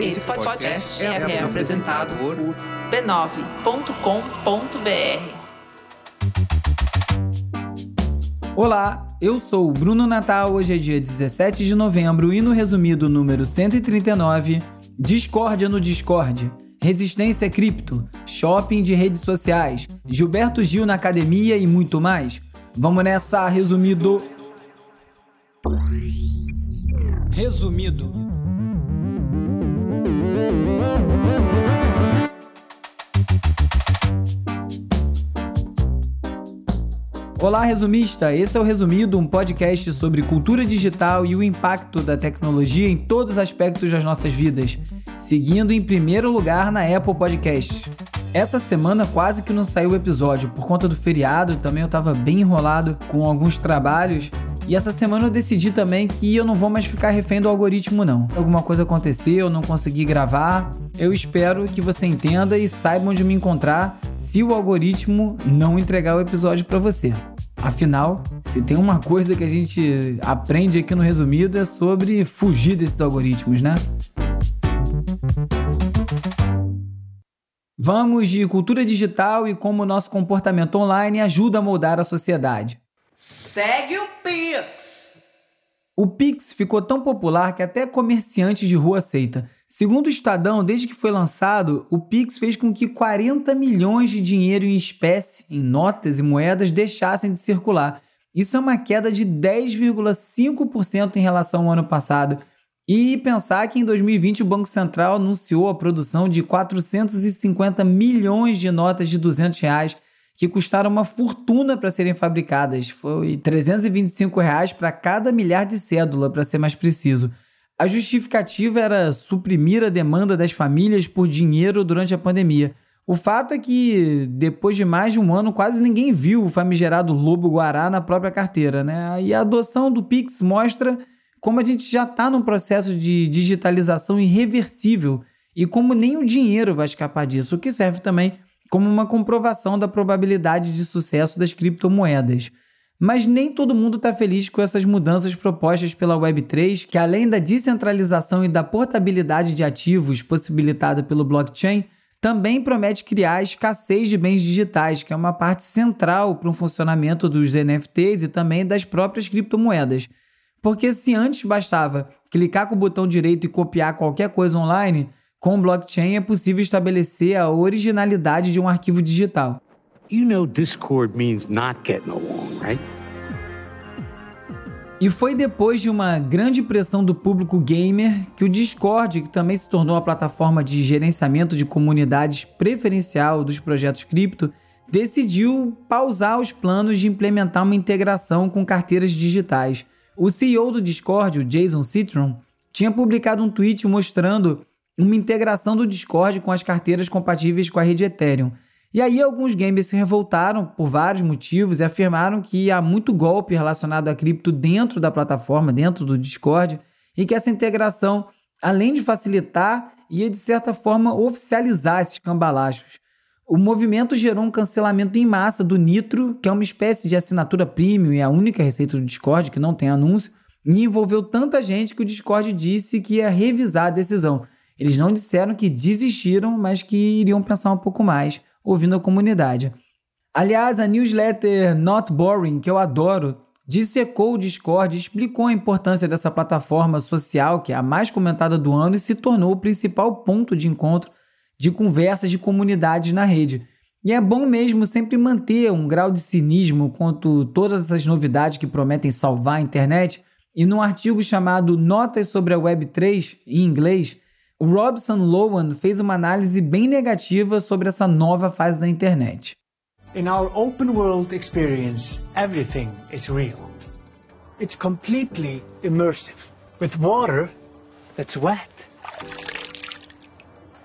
Esse podcast é, é apresentado por b9.com.br. Olá, eu sou o Bruno Natal. Hoje é dia 17 de novembro e no resumido número 139, Discórdia no Discord, Resistência Cripto, Shopping de redes sociais, Gilberto Gil na academia e muito mais. Vamos nessa, resumido. Resumido. Olá, resumista! Esse é o Resumido, um podcast sobre cultura digital e o impacto da tecnologia em todos os aspectos das nossas vidas, seguindo em primeiro lugar na Apple Podcasts. Essa semana quase que não saiu o episódio por conta do feriado, também eu estava bem enrolado com alguns trabalhos. E essa semana eu decidi também que eu não vou mais ficar refém do algoritmo, não. Alguma coisa aconteceu, eu não consegui gravar. Eu espero que você entenda e saiba onde me encontrar se o algoritmo não entregar o episódio para você. Afinal, se tem uma coisa que a gente aprende aqui no resumido é sobre fugir desses algoritmos, né? Vamos de cultura digital e como o nosso comportamento online ajuda a moldar a sociedade. Segue o Pix! O Pix ficou tão popular que até comerciante de rua aceita. Segundo o Estadão, desde que foi lançado, o Pix fez com que 40 milhões de dinheiro em espécie, em notas e moedas, deixassem de circular. Isso é uma queda de 10,5% em relação ao ano passado. E pensar que em 2020 o Banco Central anunciou a produção de 450 milhões de notas de 200 reais, que custaram uma fortuna para serem fabricadas. Foi 325 reais para cada milhar de cédula, para ser mais preciso. A justificativa era suprimir a demanda das famílias por dinheiro durante a pandemia. O fato é que, depois de mais de um ano, quase ninguém viu o famigerado Lobo Guará na própria carteira, né? E a adoção do Pix mostra como a gente já está num processo de digitalização irreversível e como nem o dinheiro vai escapar disso, o que serve também como uma comprovação da probabilidade de sucesso das criptomoedas. Mas nem todo mundo está feliz com essas mudanças propostas pela Web3, que além da descentralização e da portabilidade de ativos possibilitada pelo blockchain, também promete criar escassez de bens digitais, que é uma parte central para o funcionamento dos NFTs e também das próprias criptomoedas. Porque se antes bastava clicar com o botão direito e copiar qualquer coisa online, com o blockchain é possível estabelecer a originalidade de um arquivo digital. You know Discord means not getting along, right? E foi depois de uma grande pressão do público gamer que o Discord, que também se tornou a plataforma de gerenciamento de comunidades preferencial dos projetos cripto, decidiu pausar os planos de implementar uma integração com carteiras digitais. O CEO do Discord, o Jason Citron, tinha publicado um tweet mostrando uma integração do Discord com as carteiras compatíveis com a rede Ethereum. E aí alguns gamers se revoltaram por vários motivos e afirmaram que há muito golpe relacionado a cripto dentro da plataforma, dentro do Discord, e que essa integração, além de facilitar, ia de certa forma oficializar esses cambalachos. O movimento gerou um cancelamento em massa do Nitro, que é uma espécie de assinatura premium e a única receita do Discord que não tem anúncio, e envolveu tanta gente que o Discord disse que ia revisar a decisão. Eles não disseram que desistiram, mas que iriam pensar um pouco mais ouvindo a comunidade. Aliás, a newsletter Not Boring, que eu adoro, dissecou o Discord explicou a importância dessa plataforma social, que é a mais comentada do ano e se tornou o principal ponto de encontro de conversas de comunidades na rede. E é bom mesmo sempre manter um grau de cinismo quanto todas essas novidades que prometem salvar a internet. E num artigo chamado Notas sobre a Web3, em inglês, o Robson Lowan fez uma análise bem negativa sobre essa nova fase da internet. In our open world experience, everything is real. It's completely immersive. With water that's wet.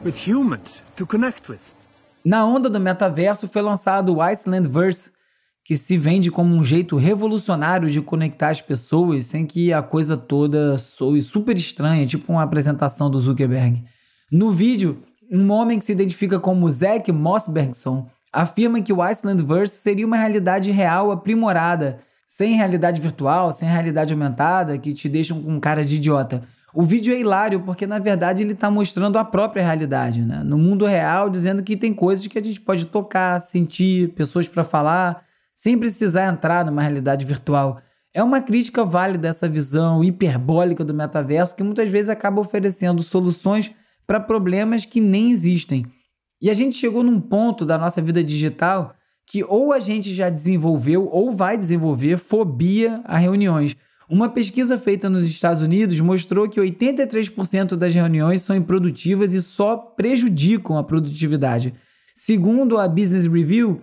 With humans to connect with. Na onda do metaverso foi lançado o Iceland Verse, que se vende como um jeito revolucionário de conectar as pessoas sem que a coisa toda soe super estranha, tipo uma apresentação do Zuckerberg. No vídeo, um homem que se identifica como Zack Mossbergson afirma que o Icelandverse seria uma realidade real aprimorada, sem realidade virtual, sem realidade aumentada, que te deixam com cara de idiota. O vídeo é hilário porque, na verdade, ele está mostrando a própria realidade, né? No mundo real, dizendo que tem coisas que a gente pode tocar, sentir, pessoas para falar, sem precisar entrar numa realidade virtual. É uma crítica válida essa visão hiperbólica do metaverso que muitas vezes acaba oferecendo soluções para problemas que nem existem. E a gente chegou num ponto da nossa vida digital que ou a gente já desenvolveu ou vai desenvolver fobia a reuniões. Uma pesquisa feita nos Estados Unidos mostrou que 83% das reuniões são improdutivas e só prejudicam a produtividade. Segundo a Business Review,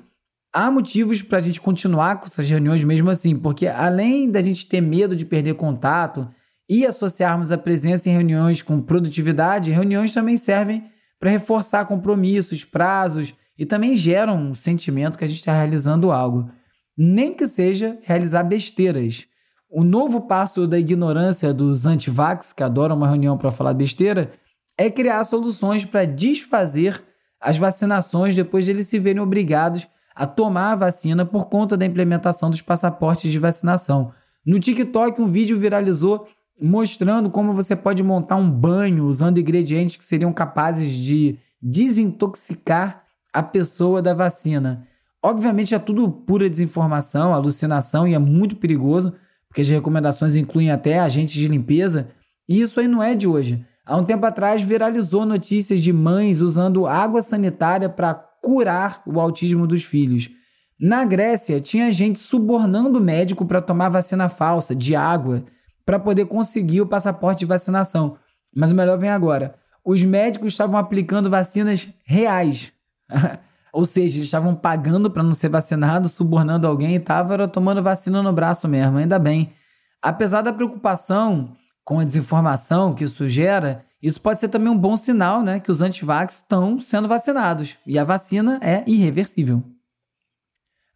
há motivos para a gente continuar com essas reuniões mesmo assim, porque além da gente ter medo de perder contato e associarmos a presença em reuniões com produtividade, reuniões também servem para reforçar compromissos, prazos e também geram um sentimento que a gente está realizando algo. Nem que seja realizar besteiras. O novo passo da ignorância dos antivax, que adoram uma reunião para falar besteira, é criar soluções para desfazer as vacinações depois de eles se verem obrigados a tomar a vacina por conta da implementação dos passaportes de vacinação. No TikTok, um vídeo viralizou mostrando como você pode montar um banho usando ingredientes que seriam capazes de desintoxicar a pessoa da vacina. Obviamente é tudo pura desinformação, alucinação e é muito perigoso, porque as recomendações incluem até agentes de limpeza, e isso aí não é de hoje. Há um tempo atrás viralizou notícias de mães usando água sanitária para curar o autismo dos filhos. Na Grécia, tinha gente subornando o médico para tomar vacina falsa de água para poder conseguir o passaporte de vacinação. Mas o melhor vem agora. Os médicos estavam aplicando vacinas reais. Ou seja, eles estavam pagando para não ser vacinado, subornando alguém e estavam tomando vacina no braço mesmo, ainda bem. Apesar da preocupação com a desinformação que isso gera, isso pode ser também um bom sinal, né, que os antivax estão sendo vacinados e a vacina é irreversível.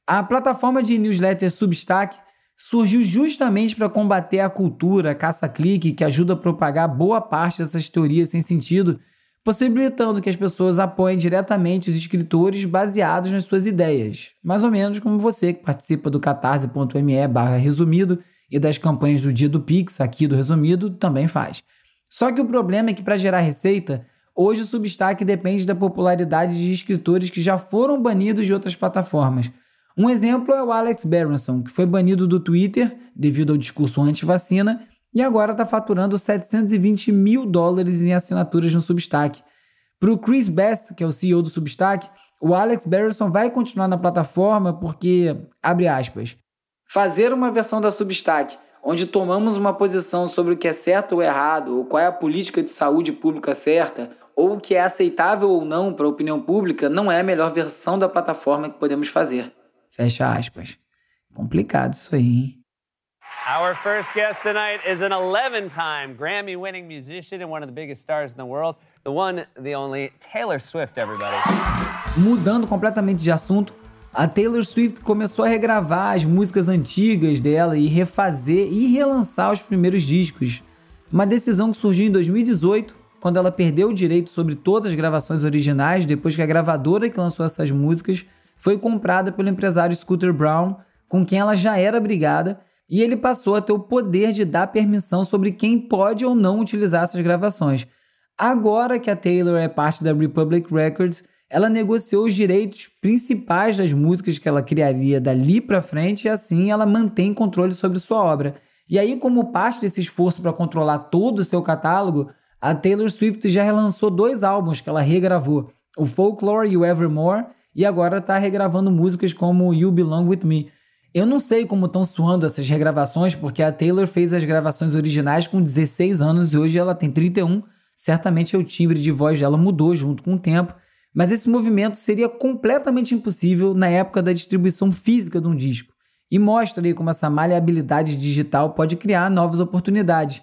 A plataforma de newsletter Substack surgiu justamente para combater a cultura caça-clique que ajuda a propagar boa parte dessas teorias sem sentido possibilitando que as pessoas apoiem diretamente os escritores baseados nas suas ideias, mais ou menos como você que participa do catarse.me resumido e das campanhas do dia do Pix, aqui do resumido, também faz. Só que o problema é que para gerar receita, hoje o Substack depende da popularidade de escritores que já foram banidos de outras plataformas. Um exemplo é o Alex Berenson, que foi banido do Twitter devido ao discurso anti-vacina e agora está faturando 720 mil dólares em assinaturas no Substack. Para o Chris Best, que é o CEO do Substack, o Alex Berrison vai continuar na plataforma porque, abre aspas, fazer uma versão da Substack onde tomamos uma posição sobre o que é certo ou errado, ou qual é a política de saúde pública certa, ou o que é aceitável ou não para a opinião pública, não é a melhor versão da plataforma que podemos fazer. Fecha aspas. Complicado isso aí, hein? Our first guest tonight is an 11 time Grammy winning musician and one of the biggest stars in the world. The one, the only Taylor Swift, everybody. Mudando completamente de assunto, a Taylor Swift começou a regravar as músicas antigas dela e refazer e relançar os primeiros discos. Uma decisão que surgiu em 2018, quando ela perdeu o direito sobre todas as gravações originais depois que a gravadora que lançou essas músicas foi comprada pelo empresário Scooter Brown, com quem ela já era brigada e ele passou a ter o poder de dar permissão sobre quem pode ou não utilizar essas gravações. Agora que a Taylor é parte da Republic Records, ela negociou os direitos principais das músicas que ela criaria dali para frente e assim ela mantém controle sobre sua obra. E aí, como parte desse esforço para controlar todo o seu catálogo, a Taylor Swift já relançou dois álbuns que ela regravou, o Folklore e o Evermore, e agora está regravando músicas como You Belong With Me. Eu não sei como estão soando essas regravações, porque a Taylor fez as gravações originais com 16 anos e hoje ela tem 31. Certamente o timbre de voz dela mudou junto com o tempo, mas esse movimento seria completamente impossível na época da distribuição física de um disco. E mostra aí como essa maleabilidade digital pode criar novas oportunidades.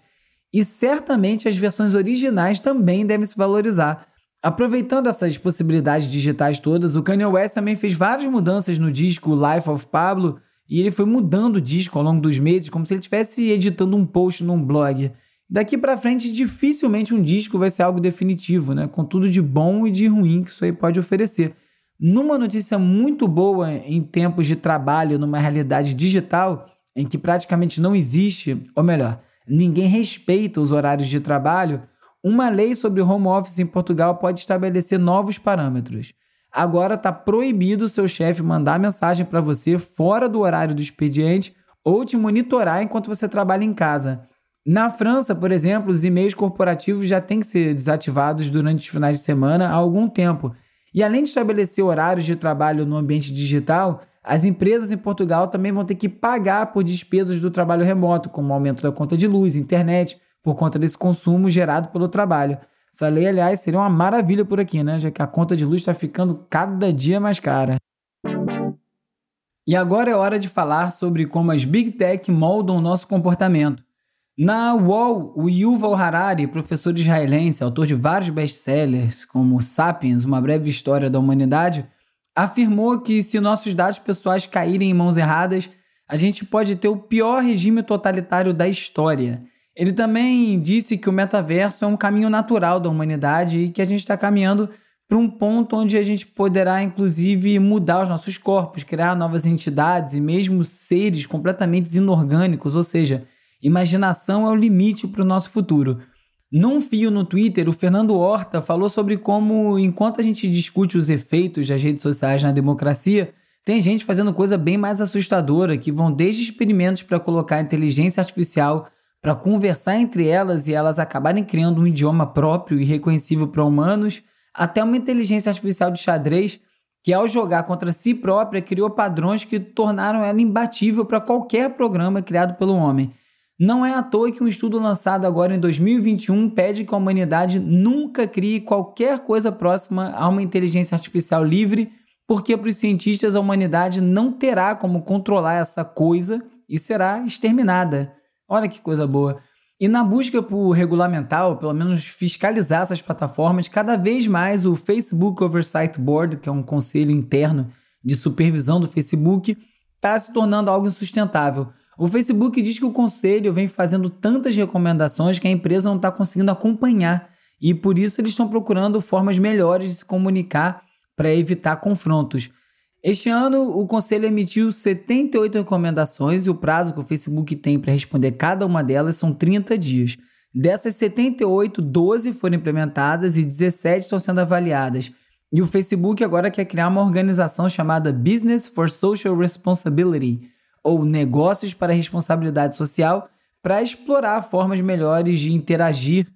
E certamente as versões originais também devem se valorizar. Aproveitando essas possibilidades digitais todas, o Kanye West também fez várias mudanças no disco Life of Pablo e ele foi mudando o disco ao longo dos meses, como se ele estivesse editando um post num blog. Daqui para frente, dificilmente um disco vai ser algo definitivo, né? Com tudo de bom e de ruim que isso aí pode oferecer. Numa notícia muito boa em tempos de trabalho numa realidade digital em que praticamente não existe, ou melhor, ninguém respeita os horários de trabalho, uma lei sobre home office em Portugal pode estabelecer novos parâmetros. Agora está proibido o seu chefe mandar mensagem para você fora do horário do expediente ou te monitorar enquanto você trabalha em casa. Na França, por exemplo, os e-mails corporativos já têm que ser desativados durante os finais de semana há algum tempo. E além de estabelecer horários de trabalho no ambiente digital, as empresas em Portugal também vão ter que pagar por despesas do trabalho remoto, como aumento da conta de luz, internet, por conta desse consumo gerado pelo trabalho. Essa lei, aliás, seria uma maravilha por aqui, né? Já que a conta de luz está ficando cada dia mais cara. E agora é hora de falar sobre como as Big Tech moldam o nosso comportamento. Na UOL, o Yuval Harari, professor israelense, autor de vários best-sellers, como Sapiens, Uma Breve História da Humanidade, afirmou que se nossos dados pessoais caírem em mãos erradas, a gente pode ter o pior regime totalitário da história. Ele também disse que o metaverso é um caminho natural da humanidade e que a gente está caminhando para um ponto onde a gente poderá, inclusive, mudar os nossos corpos, criar novas entidades e mesmo seres completamente inorgânicos, ou seja, imaginação é o limite para o nosso futuro. Num fio no Twitter, o Fernando Horta falou sobre como, enquanto a gente discute os efeitos das redes sociais na democracia, tem gente fazendo coisa bem mais assustadora, que vão desde experimentos para colocar inteligência artificial para conversar entre elas e elas acabarem criando um idioma próprio e reconhecível para humanos, até uma inteligência artificial de xadrez que, ao jogar contra si própria, criou padrões que tornaram ela imbatível para qualquer programa criado pelo homem. Não é à toa que um estudo lançado agora em 2021 pede que a humanidade nunca crie qualquer coisa próxima a uma inteligência artificial livre, porque para os cientistas a humanidade não terá como controlar essa coisa e será exterminada. Olha que coisa boa. E na busca por regulamentar, ou pelo menos fiscalizar essas plataformas, cada vez mais o Facebook Oversight Board, que é um conselho interno de supervisão do Facebook, está se tornando algo insustentável. O Facebook diz que o conselho vem fazendo tantas recomendações que a empresa não está conseguindo acompanhar e por isso eles estão procurando formas melhores de se comunicar para evitar confrontos. Este ano, o Conselho emitiu 78 recomendações e o prazo que o Facebook tem para responder cada uma delas são 30 dias. Dessas 78, 12 foram implementadas e 17 estão sendo avaliadas. E o Facebook agora quer criar uma organização chamada Business for Social Responsibility, ou Negócios para Responsabilidade Social, para explorar formas melhores de interagir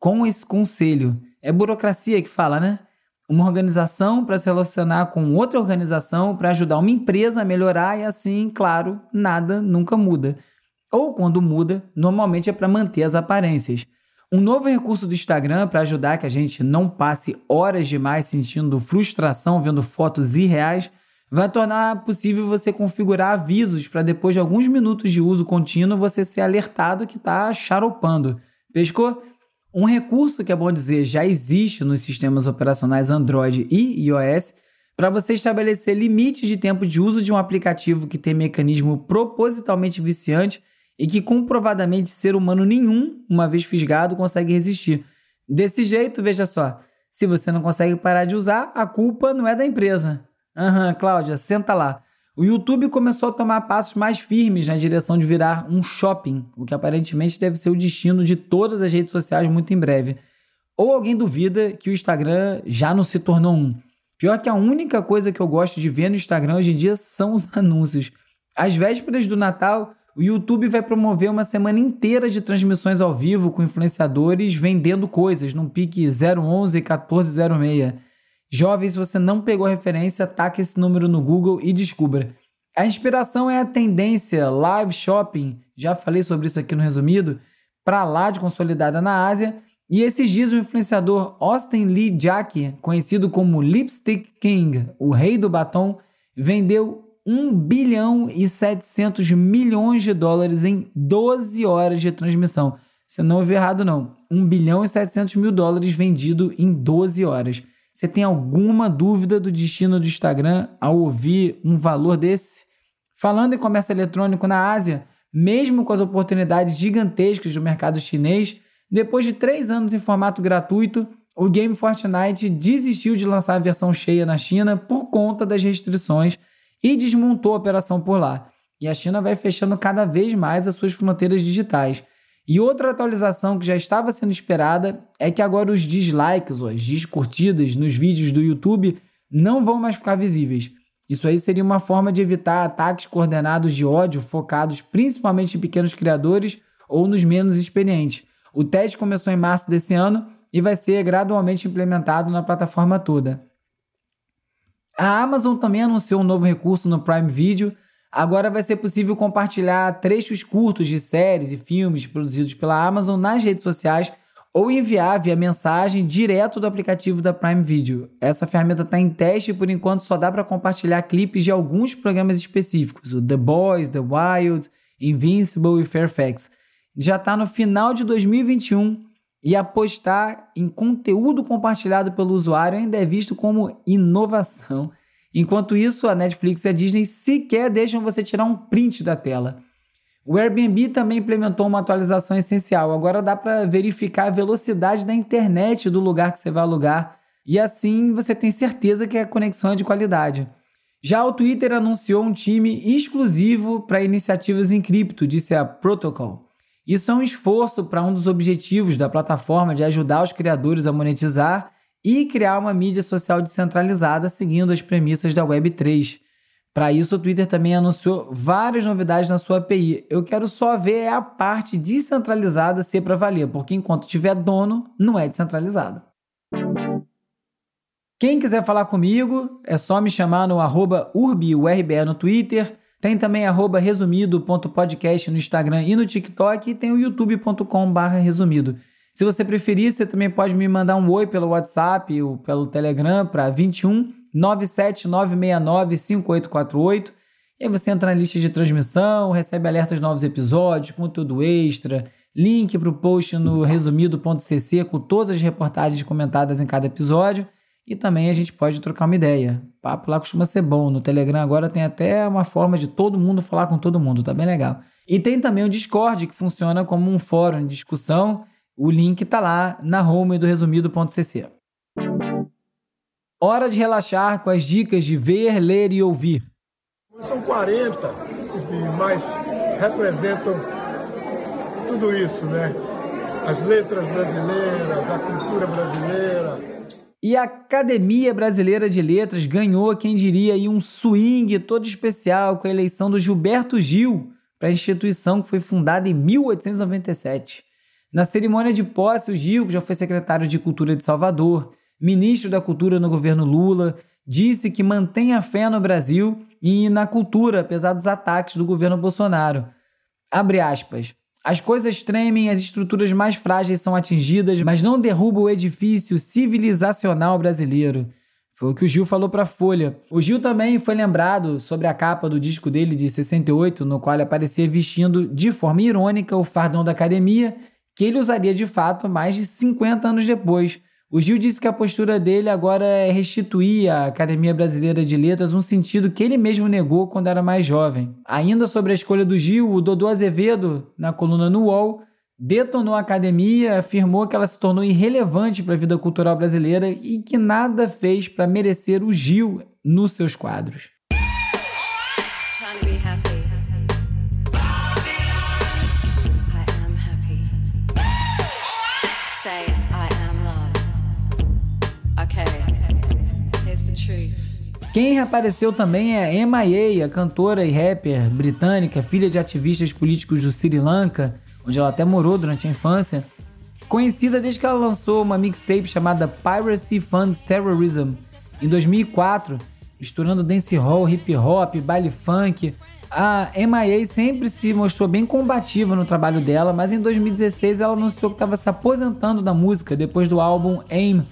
com esse conselho. É burocracia que fala, né? uma organização para se relacionar com outra organização para ajudar uma empresa a melhorar e assim, claro, nada nunca muda. Ou quando muda, normalmente é para manter as aparências. Um novo recurso do Instagram para ajudar que a gente não passe horas demais sentindo frustração vendo fotos irreais vai tornar possível você configurar avisos para depois de alguns minutos de uso contínuo você ser alertado que está charopando. Pescou? Um recurso que é bom dizer já existe nos sistemas operacionais Android e iOS para você estabelecer limites de tempo de uso de um aplicativo que tem mecanismo propositalmente viciante e que comprovadamente ser humano nenhum, uma vez fisgado, consegue resistir. Desse jeito, veja só, se você não consegue parar de usar, a culpa não é da empresa. Aham, uhum, Cláudia, senta lá. O YouTube começou a tomar passos mais firmes na direção de virar um shopping, o que aparentemente deve ser o destino de todas as redes sociais muito em breve. Ou alguém duvida que o Instagram já não se tornou um. Pior que a única coisa que eu gosto de ver no Instagram hoje em dia são os anúncios. Às vésperas do Natal, o YouTube vai promover uma semana inteira de transmissões ao vivo com influenciadores vendendo coisas num pique 011 1406. Jovens, você não pegou a referência, taque esse número no Google e descubra. A inspiração é a tendência live shopping, já falei sobre isso aqui no resumido, para lá de consolidada na Ásia. E esses dias o influenciador Austin Lee Jack, conhecido como Lipstick King, o rei do batom, vendeu 1 bilhão e 700 milhões de dólares em 12 horas de transmissão. Você não ouviu errado, não. 1 bilhão e 700 mil dólares vendido em 12 horas. Você tem alguma dúvida do destino do Instagram ao ouvir um valor desse? Falando em comércio eletrônico na Ásia, mesmo com as oportunidades gigantescas do mercado chinês, depois de três anos em formato gratuito, o game Fortnite desistiu de lançar a versão cheia na China por conta das restrições e desmontou a operação por lá. E a China vai fechando cada vez mais as suas fronteiras digitais. E outra atualização que já estava sendo esperada é que agora os dislikes ou as descurtidas nos vídeos do YouTube não vão mais ficar visíveis. Isso aí seria uma forma de evitar ataques coordenados de ódio focados principalmente em pequenos criadores ou nos menos experientes. O teste começou em março desse ano e vai ser gradualmente implementado na plataforma toda. A Amazon também anunciou um novo recurso no Prime Video. Agora vai ser possível compartilhar trechos curtos de séries e filmes produzidos pela Amazon nas redes sociais ou enviar via mensagem direto do aplicativo da Prime Video. Essa ferramenta está em teste e por enquanto só dá para compartilhar clipes de alguns programas específicos, o The Boys, The Wild, Invincible e Fairfax. Já está no final de 2021 e apostar em conteúdo compartilhado pelo usuário ainda é visto como inovação. Enquanto isso, a Netflix e a Disney sequer deixam você tirar um print da tela. O Airbnb também implementou uma atualização essencial. Agora dá para verificar a velocidade da internet do lugar que você vai alugar e assim você tem certeza que a conexão é de qualidade. Já o Twitter anunciou um time exclusivo para iniciativas em cripto, disse a Protocol. Isso é um esforço para um dos objetivos da plataforma de ajudar os criadores a monetizar e criar uma mídia social descentralizada seguindo as premissas da Web3. Para isso, o Twitter também anunciou várias novidades na sua API. Eu quero só ver a parte descentralizada ser para valer, porque enquanto tiver dono, não é descentralizada. Quem quiser falar comigo, é só me chamar no arroba urbiurbe no Twitter, tem também arroba resumido.podcast no Instagram e no TikTok e tem o youtube.com resumido. Se você preferir, você também pode me mandar um oi pelo WhatsApp ou pelo Telegram para 21 97969 5848. E aí você entra na lista de transmissão, recebe alertas de novos episódios, conteúdo extra, link para o post no resumido.cc com todas as reportagens comentadas em cada episódio. E também a gente pode trocar uma ideia. O papo lá costuma ser bom. No Telegram agora tem até uma forma de todo mundo falar com todo mundo, tá bem legal. E tem também o Discord, que funciona como um fórum de discussão. O link tá lá na home do resumido.cc. Hora de relaxar com as dicas de ver, ler e ouvir. São 40 e mais representam tudo isso, né? As letras brasileiras, a cultura brasileira, e a Academia Brasileira de Letras ganhou, quem diria, aí um swing todo especial com a eleição do Gilberto Gil para a instituição que foi fundada em 1897. Na cerimônia de posse, o Gil, que já foi secretário de Cultura de Salvador, ministro da Cultura no governo Lula, disse que mantém a fé no Brasil e na cultura, apesar dos ataques do governo Bolsonaro. Abre aspas. As coisas tremem, as estruturas mais frágeis são atingidas, mas não derruba o edifício civilizacional brasileiro. Foi o que o Gil falou para a Folha. O Gil também foi lembrado sobre a capa do disco dele de 68, no qual ele aparecia vestindo de forma irônica o fardão da academia, que ele usaria de fato mais de 50 anos depois. O Gil disse que a postura dele agora é restituir à Academia Brasileira de Letras um sentido que ele mesmo negou quando era mais jovem. Ainda sobre a escolha do Gil, o Dodô Azevedo, na coluna no UOL, detonou a academia, afirmou que ela se tornou irrelevante para a vida cultural brasileira e que nada fez para merecer o Gil nos seus quadros. Quem reapareceu também é M.I.A., a cantora e rapper britânica, filha de ativistas políticos do Sri Lanka, onde ela até morou durante a infância. Conhecida desde que ela lançou uma mixtape chamada Piracy Funds Terrorism em 2004, misturando dancehall, hip hop, baile funk. A M.I.A. sempre se mostrou bem combativa no trabalho dela, mas em 2016 ela anunciou que estava se aposentando da música depois do álbum AIM,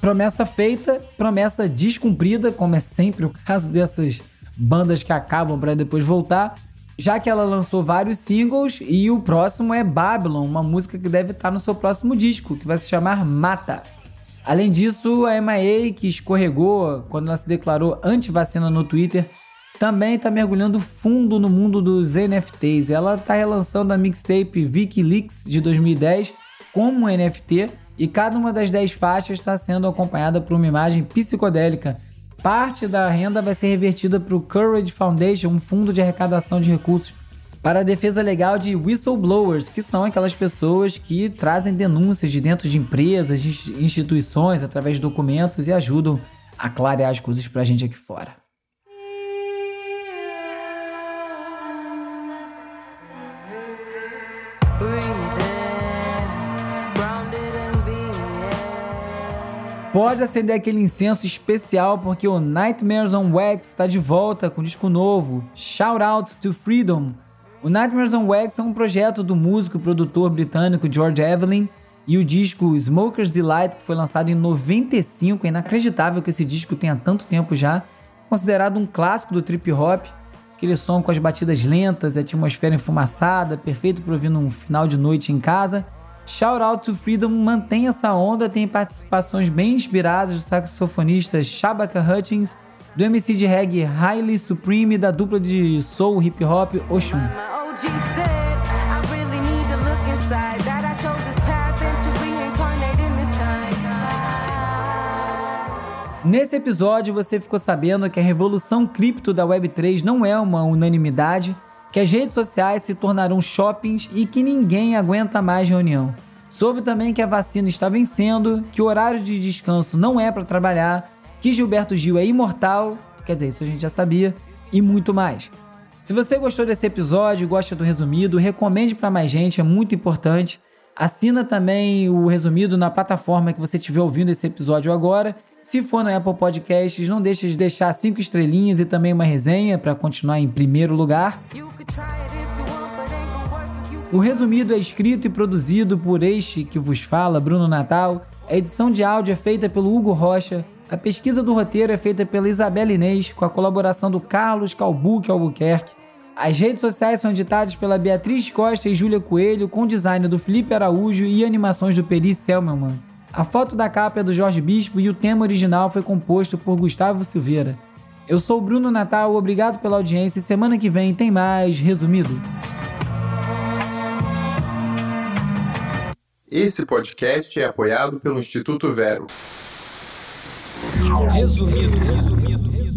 Promessa feita, promessa descumprida, como é sempre o caso dessas bandas que acabam para depois voltar, já que ela lançou vários singles e o próximo é Babylon, uma música que deve estar no seu próximo disco, que vai se chamar Mata. Além disso, a MIA, que escorregou quando ela se declarou anti-vacina no Twitter, também está mergulhando fundo no mundo dos NFTs. Ela está relançando a mixtape Wikileaks de 2010 como NFT e cada uma das 10 faixas está sendo acompanhada por uma imagem psicodélica. Parte da renda vai ser revertida para o Courage Foundation, um fundo de arrecadação de recursos para a defesa legal de whistleblowers, que são aquelas pessoas que trazem denúncias de dentro de empresas, instituições, através de documentos e ajudam a clarear as coisas para a gente aqui fora. Pode acender aquele incenso especial porque o Nightmares on Wax está de volta com um disco novo, Shout Out to Freedom. O Nightmares on Wax é um projeto do músico e produtor britânico George Evelyn e o disco Smoker's Delight, que foi lançado em 95, é inacreditável que esse disco tenha tanto tempo já, considerado um clássico do trip hop, aquele som com as batidas lentas, a atmosfera enfumaçada, perfeito para ouvir num final de noite em casa. Shout Out to Freedom mantém essa onda, tem participações bem inspiradas do saxofonista Shabaka Hutchins, do MC de reggae Highly Supreme e da dupla de soul hip hop Oshun. Nesse episódio você ficou sabendo que a revolução cripto da Web3 não é uma unanimidade, que as redes sociais se tornarão shoppings e que ninguém aguenta mais reunião. Soube também que a vacina está vencendo, que o horário de descanso não é para trabalhar, que Gilberto Gil é imortal, quer dizer, isso a gente já sabia, e muito mais. Se você gostou desse episódio, gosta do resumido, recomende para mais gente, é muito importante. Assina também o resumido na plataforma que você estiver ouvindo esse episódio agora. Se for no Apple Podcasts, não deixe de deixar cinco estrelinhas e também uma resenha para continuar em primeiro lugar. O resumido é escrito e produzido por este que vos fala, Bruno Natal. A edição de áudio é feita pelo Hugo Rocha. A pesquisa do roteiro é feita pela Isabela Inês, com a colaboração do Carlos Calbuque Albuquerque. As redes sociais são editadas pela Beatriz Costa e Júlia Coelho, com design do Felipe Araújo e animações do Peri Selmelman. A foto da capa é do Jorge Bispo e o tema original foi composto por Gustavo Silveira. Eu sou Bruno Natal, obrigado pela audiência e semana que vem tem mais Resumido. Esse podcast é apoiado pelo Instituto Vero. Resumido. resumido.